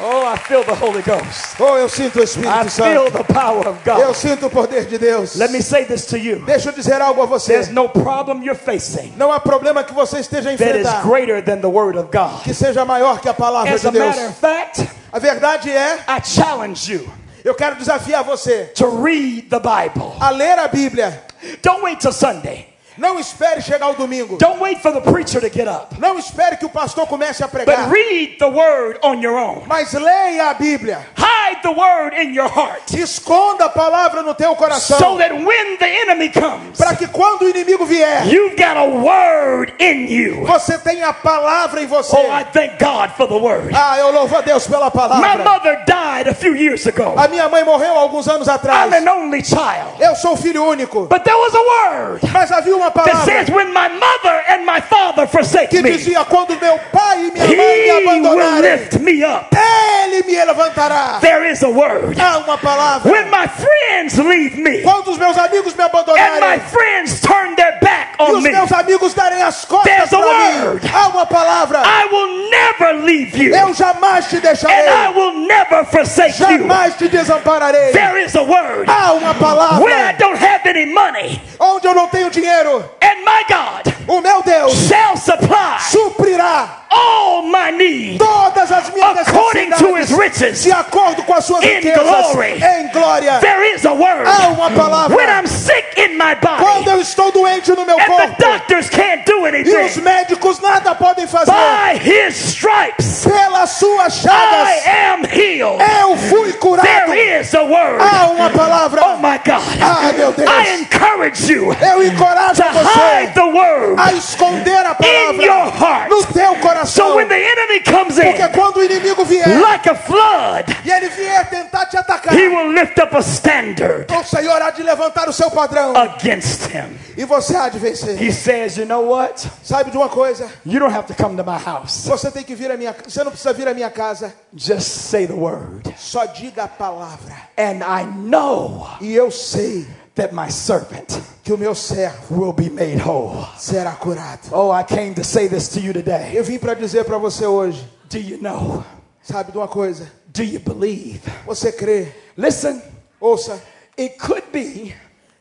Oh, I feel the Holy Ghost. Oh, eu sinto o I Espírito feel Santo. the power of Eu God. sinto o poder de Deus. Let me say this to you. Deixa eu dizer algo a você. There's no problem you're facing Não há problema que você esteja a that is greater than the Word of God. que seja maior que a palavra As de a matter Deus. of fact, A verdade é, I challenge you eu quero desafiar você to read the Bible. a ler a Bíblia. Don't wait till Sunday. Não espere chegar o domingo. Don't wait for the preacher to get up. Não espere que o pastor comece a But pregar. read the Word on your own. Mas leia a Bíblia. Hide the Word in your heart Esconda a palavra no teu so coração. that when the enemy comes, Para que quando o inimigo vier, you've got a Word in you. você tenha a palavra em você. Oh, I thank God for the Word. Ah, eu louvo a Deus pela My palavra. mother died a few years ago. A minha mãe morreu alguns anos atrás. I'm an only child. Eu sou filho único. But there was a word Mas havia uma says, palavra when my mother and my father forsake que dizia: quando meu pai e minha mãe me will abandonarem, lift me up. ele me levantará. There is a word. Há uma palavra. When my friends leave me Quando os meus amigos me and my abandonarem friends turn their back e on os me, meus amigos darem as costas para mim, word. há uma palavra. I will never leave you Eu jamais te and I deixarei. will never forsake you. Jamais te desampararei. There is a word. Há uma When I palavra. don't have any money Onde eu não tenho dinheiro, and my God o meu Deus shall supply suprirá all my needs todas as minhas according to his necessidades riches. de acordo com as suas In riquezas glory. em glória. There is a word. Há uma palavra. When I'm sick in my Quando body eu estou doente no meu and the corpo doctors can't do e os anything, médicos nada podem fazer, by his stripes pelas suas I chagas am healed. eu fui curado. There is a word. Há uma palavra. Oh my God. Ah, meu Deus. I encourage you Eu encorajo to hide você the word a esconder a in your palavra heart. no teu coração. So when the enemy comes Porque in quando o inimigo vier like a flood, e ele vier tentar te atacar, he will lift up a standard o Senhor há de levantar o seu padrão against him. e você há de vencer. He says, You know what? Sabe de uma coisa? You don't have to come to my house. Você tem que vir à minha você não precisa vir à minha casa, Just say the word. só diga a palavra. And I know E eu sei that my servant que o meu servo will be made whole. será curado. Oh, I came to say this to you today. Eu vim para dizer para você hoje, Do you know? sabe de uma coisa? Do you believe? Você crê? Listen, Ouça, it could be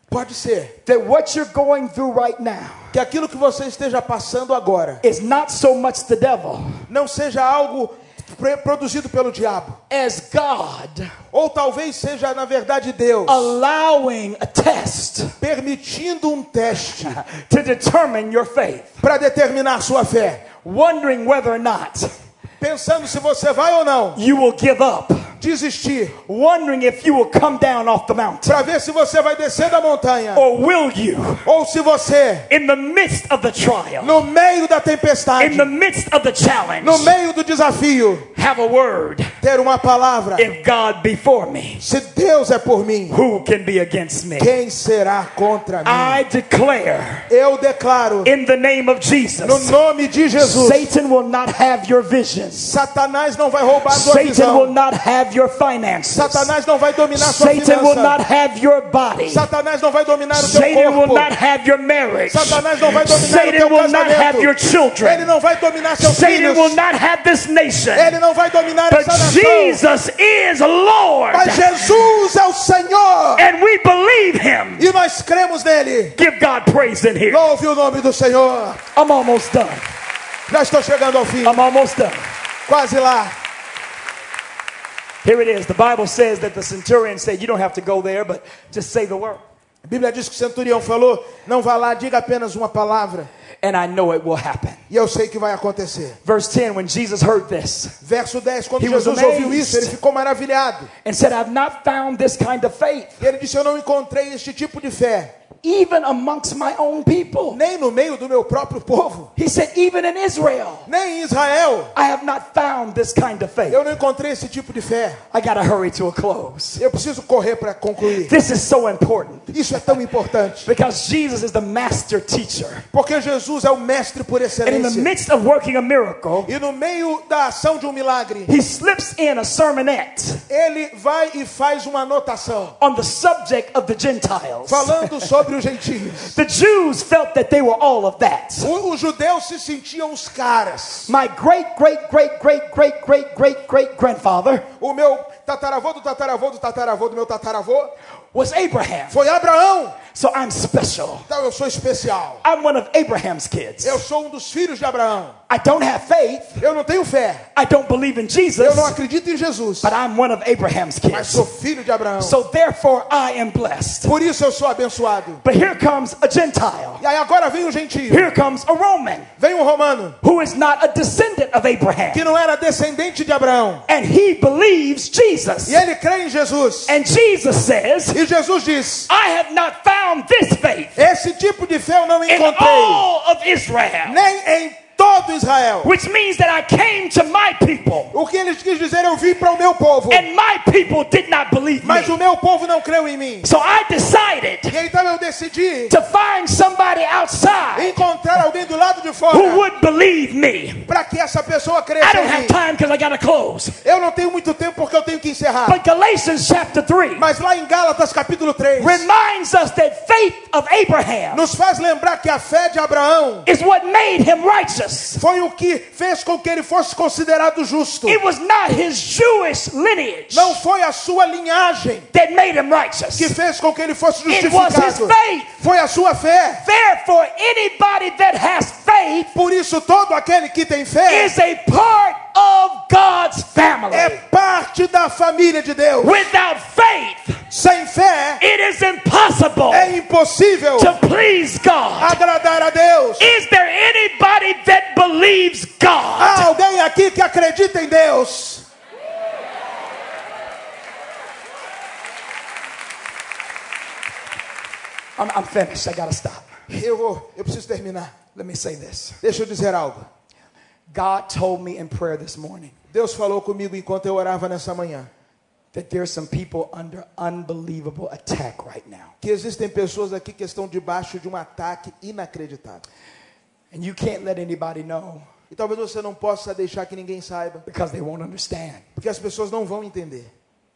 pode ser that what you're going through right now que aquilo que você esteja passando agora is not so much the devil não seja algo produzido pelo diabo, as God ou talvez seja na verdade Deus allowing a test permitindo um teste to determine your faith, para determinar sua fé, wondering whether or not pensando se você vai ou não. you will give up, desistir, wondering if you will come down off the mountain, para ver se você vai descer da montanha or will you, ou se você in the midst of the trial, no meio da tempestade, in the midst of the challenge, no meio do desafio, have a word. ter uma palavra. If God be for me, Se Deus é por mim, who can be against me? quem será contra mim? I declare Eu declaro in the name of no Jesus, nome de Jesus, Satan will not have your visions. Satanás não vai roubar sua Satan will visão. not have your finances. Satanás não vai dominar sua Satan will not finança. have your body. Satanás não vai dominar o teu Satan will corpo. not have your marriage. Satanás não vai dominar o Satan teu will not have your casamento. children. Ele não vai dominar seus Satan filhos. will not have this nation. Ele não vai dominar But essa nação. Jesus is Lord. Mas Jesus é o Senhor. And we believe him. E nós cremos nele. Give God praise in here. Louve o nome do Senhor. I'm almost done. Já estou chegando ao fim. I'm almost done. Quase lá. Here it is. The Bible says that the centurion said, You don't have to go there, but just say the word. A Bíblia diz que o centurião falou: Não vá lá, diga apenas uma palavra. And I know it will happen. E eu sei que vai acontecer. Verse 10 When Jesus heard this Verso 10: Quando Jesus ouviu isso, ele ficou maravilhado. and said, I've not found this kind of faith, E ele disse: Eu não encontrei este tipo de fé, even amongst my own people. nem no meio do meu próprio povo, He said, Even in Israel, nem em Israel. I have not found this kind of faith. Eu não encontrei esse tipo de fé. I hurry to a close. Eu preciso correr para concluir. This is so important Isso é tão importante. because Jesus is the master teacher. Porque Jesus é o mestre por And in the excelência. midst of working a miracle, E no meio da ação de um milagre, he slips in a sermonette ele vai e faz uma anotação on the subject of the Gentiles. falando sobre os gentios. The Jews felt that they were all of that. Os judeus se sentiam os caras. My great, great, great, great, great, great, great, great grandfather O meu tataravô do tataravô do tataravô do meu tataravô was Abraham. foi Abraão. So I'm special. Então eu sou especial. I'm one of Abraham's kids. Eu sou um dos filhos de Abraão. I don't have faith. Eu não tenho fé. I don't believe in Jesus. Eu não acredito em Jesus. But I'm one of Abraham's Mas kids. sou filho de Abraão. So therefore I am blessed. Por isso eu sou abençoado. But here comes a Gentile. E aí agora vem o gentio. Here comes a Roman Vem um romano who is not a descendant of Abraham. que não era descendente de Abraão. And he believes Jesus. E ele crê em Jesus. And Jesus says, E Jesus diz: I have not found this faith Esse tipo de fé eu não encontrei. all of Israel. Nem em todo Israel. Which means that I came to my people. O que ele quis dizer, eu vim para o meu povo. And my people did not believe Mas me. o meu povo não creu em mim. So I decided E então eu decidi to find somebody outside encontrar alguém do lado de who fora would believe me. para que essa pessoa I cresça don't have time because I got to close. Eu não tenho muito tempo porque eu tenho que encerrar. But Galatians chapter 3 Mas lá em Gálatas capítulo 3 reminds us that faith of Abraham nos faz lembrar que a fé de Abraão is what made him righteous. Foi o que fez com que ele fosse considerado justo. It was not his Jewish lineage Não foi a sua linhagem that made him righteous. que fez com que ele fosse It was his justificado. faith. Foi a sua fé. Therefore, anybody that has faith Por isso todo aquele que tem fé is a part of God's family. é parte da família de Deus. Without faith, Sem fé it is impossible é impossível to please God. agradar a Deus. Is there anybody that believes God? Há alguém aqui que acredita em Deus? I'm, I'm finished. I gotta stop. Eu vou, eu preciso terminar. Let me say this. Deixa eu dizer algo. God told me in prayer this morning Deus falou comigo enquanto eu orava nessa manhã that there's some people under unbelievable attack right now. que existem pessoas aqui que estão debaixo de um ataque inacreditável. And you can't let anybody know E talvez você não possa deixar que ninguém saiba, because they won't understand. porque as pessoas não vão entender.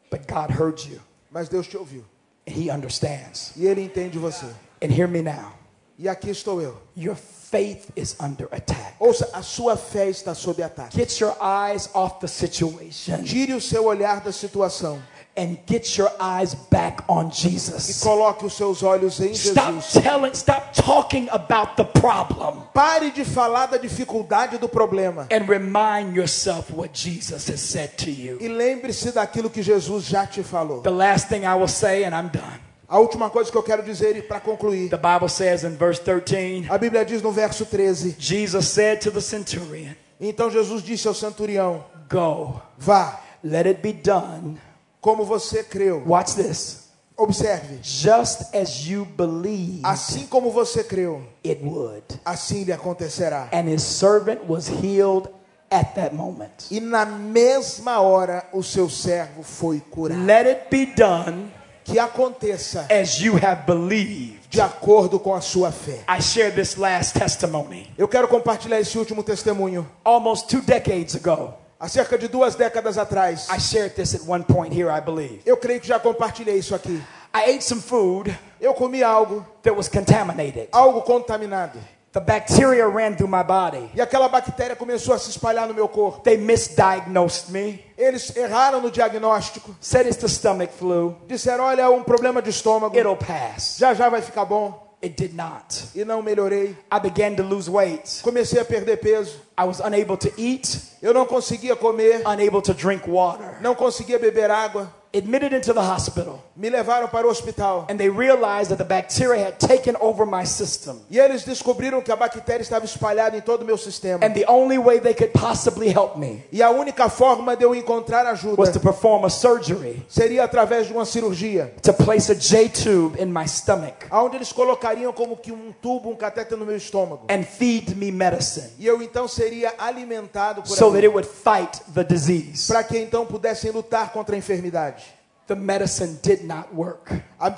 But God heard you Mas Deus te ouviu and He understands. e Ele entende você. And hear me now. E aqui estou eu. Your faith is under attack. Ouça, a sua fé está sob ataque. Get your eyes off the situation Tire o seu olhar da situação and get your eyes back on e Jesus. coloque os seus olhos em Stop Jesus. telling, stop talking about the problem Pare de falar da dificuldade do problema and remind yourself what Jesus has said to you. e lembre-se daquilo que Jesus já te falou. The last thing I will say, and I'm done. A última coisa que eu quero dizer e para concluir, The Bible says in verse 13, a Bíblia diz no verso 13: Jesus said to the centurion, Então Jesus disse ao centurião: Go, Vá, let it be done. como você creu. Watch this. Observe, Just as you believed, assim como você creu, it would. assim lhe acontecerá. And his servant was healed at that moment. E na mesma hora o seu servo foi curado. Let it be done Que aconteça as you have believed. de acordo com a sua fé. I share this last testimony. Eu quero compartilhar esse último testemunho. Almost two decades ago, Há cerca de duas décadas atrás, I shared this at one point here, I believe. eu creio que já compartilhei isso aqui. I ate some food Eu comi algo, that was contaminated. algo contaminado. The bacteria ran through my body. E aquela bactéria começou a se espalhar no meu corpo. They misdiagnosed me, Eles erraram no diagnóstico. said it's the stomach flu. Disseram: olha, é um problema de estômago. It'll pass. Já já vai ficar bom. it did not. e não melhorei. I began to lose weight. Comecei a perder peso. I was unable to eat, Eu não conseguia comer, unable to drink water. não conseguia beber água. Admitted into the hospital, Me levaram para o hospital. and they realized that the bacteria had taken over my system. E eles descobriram que a bactéria estava espalhada em todo o meu sistema. And the only way they could possibly help me E a única forma de eu encontrar ajuda was to perform a surgery seria através de uma cirurgia, to place a J tube in my stomach onde eles colocariam como que um tubo, um catéter no meu estômago. and feed me medicine E eu então seria alimentado por so that it would fight the disease. para que então pudessem lutar contra a enfermidade. The medicine did not work. A-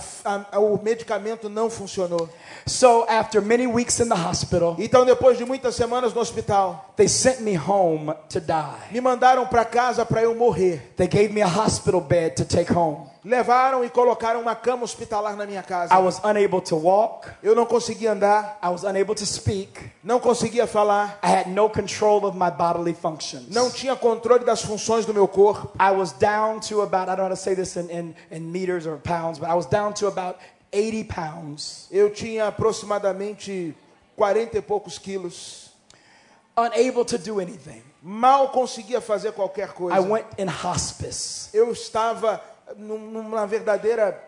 a- o medicamento não funcionou. So, after many weeks in the hospital, Então, depois de muitas semanas no hospital, they sent me home to die. me mandaram para casa para eu morrer. They gave me a hospital bed to take home. Levaram e colocaram uma cama hospitalar na minha casa. I was unable to walk, Eu não conseguia andar, I was unable to speak, não conseguia falar, I had no control of my bodily functions. não tinha controle das funções do meu corpo. I was down to about, I don't know how to say this in, in, in meters or pounds, but I was down to about 80 pounds, Eu tinha aproximadamente 40 e poucos quilos. unable to do anything. Mal conseguia fazer qualquer coisa. I went in hospice. Eu estava numa verdadeira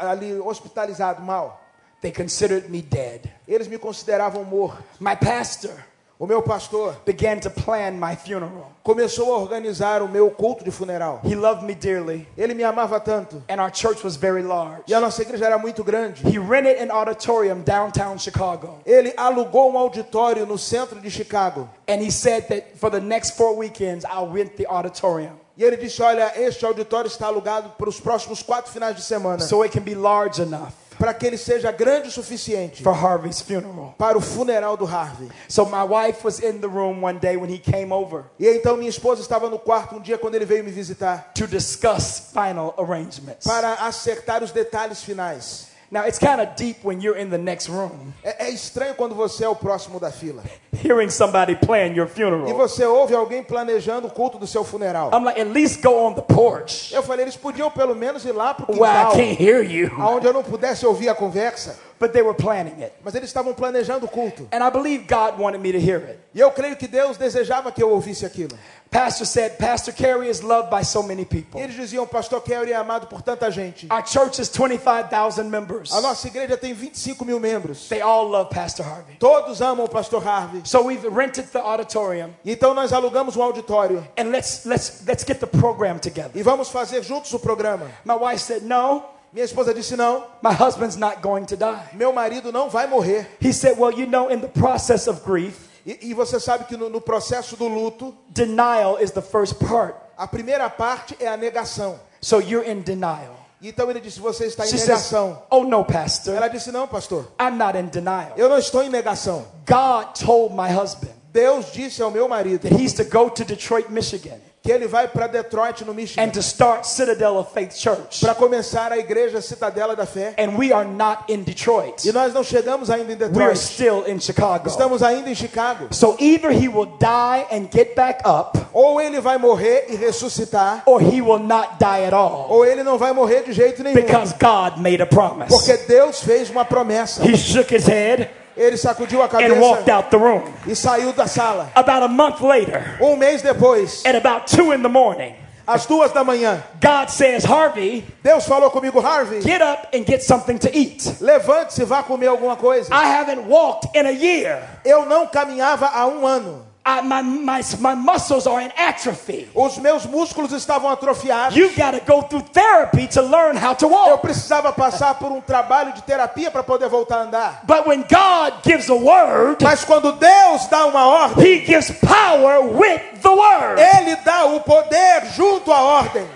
ali hospitalizado mal. They considered me dead. Eles me consideravam morto. My pastor O meu pastor began to plan my funeral. começou a organizar o meu culto de funeral. He loved me dearly, Ele me amava tanto. and our church was very large. E a nossa igreja era muito grande. He rented an auditorium downtown Chicago, Ele alugou um auditório no centro de Chicago. and he said that for the next four weekends, I'll rent the auditorium E ele disse: Olha, este auditório está alugado para os próximos quatro finais de semana. so it can be large enough Para que ele seja grande o suficiente for Harvey's funeral. para o funeral do Harvey. So my wife was in the room one day when he came over E então minha esposa estava no quarto um dia quando ele veio me visitar. to discuss final arrangements. Para acertar os detalhes finais. Now it's kind of deep when you're in the next room É, é estranho quando você é o próximo da fila. hearing somebody plan your E funeral. você ouve alguém planejando o culto do seu funeral. I'm like, at least go on the porch Eu falei, eles podiam pelo menos ir lá pro I quintal, can't hear you. onde eu não pudesse ouvir a conversa. But they were planning it. Mas eles estavam planejando o culto. And I believe God wanted me to hear it. E eu creio que Deus desejava que eu ouvisse aquilo. Pastor said, Pastor Carey is loved by so many people. eles diziam, Pastor Kerry é amado por tanta gente. Our church is 25,000 members. A nossa igreja tem 25 mil membros. They all love Pastor Harvey. Todos amam o Pastor Harvey. So we've rented the auditorium Então nós alugamos um auditório and let's let's let's get the program together. e vamos fazer juntos o programa. My wife said, "No, Minha esposa disse não, my husband's not going to die." meu marido não vai morrer. He said, "Well, you know, in the process of grief, E, e você sabe que no, no processo do luto, denial is the first part. a primeira parte é a negação. So you're in denial." Então ele disse, você está em She says, negação. "Oh no, pastor. Ela disse, não, pastor, I'm not in denial. eu não estou em negação. God told my husband Deus disse ao meu marido that he's to go to Detroit, Michigan, que ele vai para Detroit, no Michigan, and to start Citadel of Faith Church. para começar a igreja Citadela da Fé. And we are not in Detroit. E nós não chegamos ainda em We are Detroit. still in Chicago. Estamos ainda em Chicago. So either he will die and get back up, Ou ele vai morrer e ressuscitar, or he will not die at all. ou ele não vai morrer de jeito nenhum. Because God made a promise. Porque Deus fez uma promessa. He shook his head Ele sacudiu a and walked cabeça out the room. e saiu da sala. About a month later, Um mês depois, at about two in the morning, às duas da manhã, God says, Harvey, Deus falou comigo, Harvey, get up and get something to eat. levante-se e vá comer alguma coisa. I haven't walked in a year. Eu não caminhava há um ano. I, my, my, my muscles are in atrophy. Os meus músculos estavam atrofiados. You've got to go through therapy to learn how to Eu walk. precisava passar por um trabalho de terapia para poder voltar a andar. But when God gives a word, Mas quando Deus dá uma ordem, He gives power with the word. Ele dá o poder junto à ordem.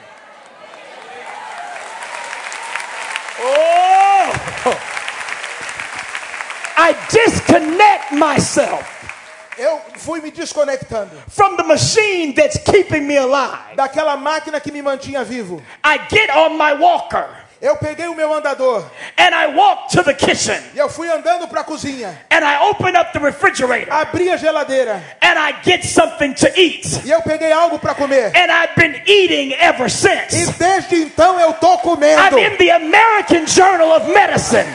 Oh! I disconnect myself Eu fui me desconectando from the machine that's keeping me alive. daquela máquina que me mantinha vivo. I get on my walker Eu peguei o meu andador And I walked to the kitchen E eu fui andando para a cozinha. and I opened up the refrigerator Abri a geladeira. and I get something to eat. E eu peguei algo para comer. And I've been eating ever E since. desde então eu tô I'm comendo. in the American Journal of Medicine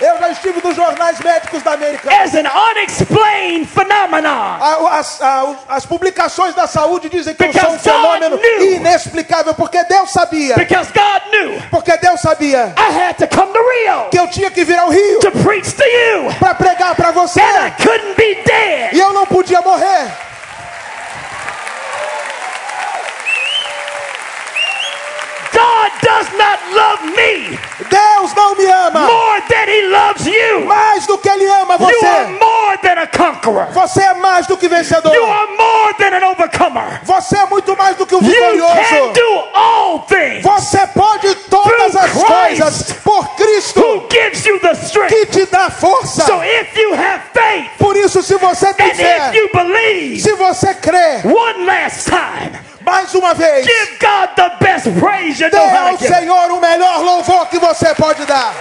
Eu já estive nos jornais médicos da América. as an unexplained phenomenon. As, a- as publicações da saúde dizem que eu sou um Because God fenômeno knew. inexplicável, porque Deus sabia. Because God knew Porque Deus sabia I had to come to Rio que eu tinha que vir ao Rio to preach to you. para pregar para você. And I couldn't be dead. E eu não podia morrer. God does not love me Deus não me ama more than He loves you. mais do que Ele ama You are você. more than a conqueror. Você é mais do que vencedor. You are more than an overcomer. Você é muito mais do que um You can vitorioso. do all things. Você pode todas as Christ. coisas por Cristo Who gives you the strength? que te dá força. So if you have faith Por isso, se você tem and fé, if you believe, se você crê, one last time, mais uma vez, give God the best praise you dê know how ao. Senhor o melhor louvor que você pode dar.